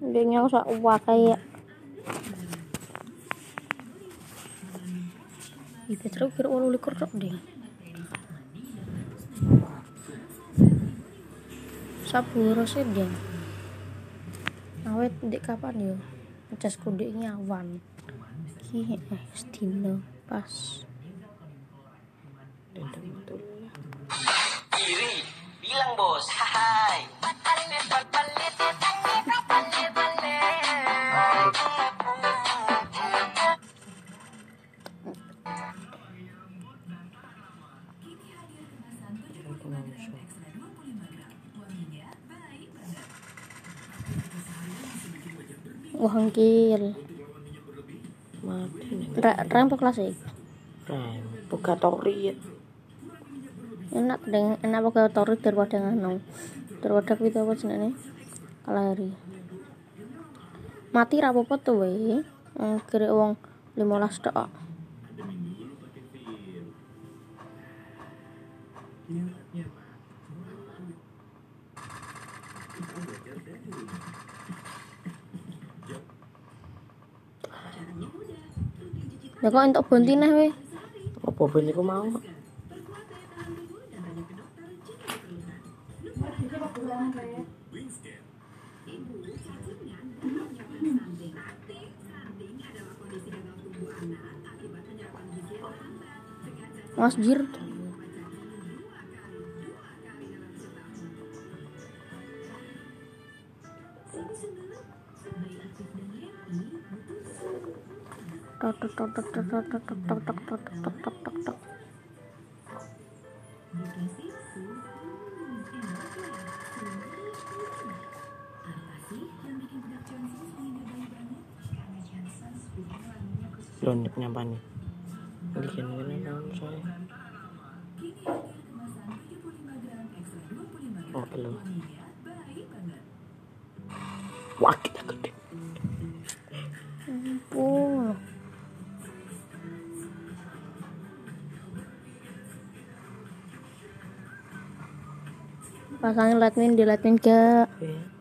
Bingyo sa uwa kaya. Ipetraw kira walau likor ding. sabu sih ding. Awet di kapan yo? Ngecas kudik awan. Ki eh stino pas. kiri bilang bos. Hai. gram ekstra 25 gram. Wanginya baik banget. Wah, angkil. Enak deng, enak pakai gatori daripada nganu. Daripada kita apa jenenge? Kalahari. Mati rapopo tuh wae. Wong kiri wong 15 doa Ya kok entuk bontineh we. apa ben iku mau Mas Jir. Tok tok tok tok tok tok tok tok tok tok tok tok tok tok tok. lo nih nyampan nih bikin gini kan saya oke lo wah kita gede Ampun. Pasangin lightning di lightning gak? ya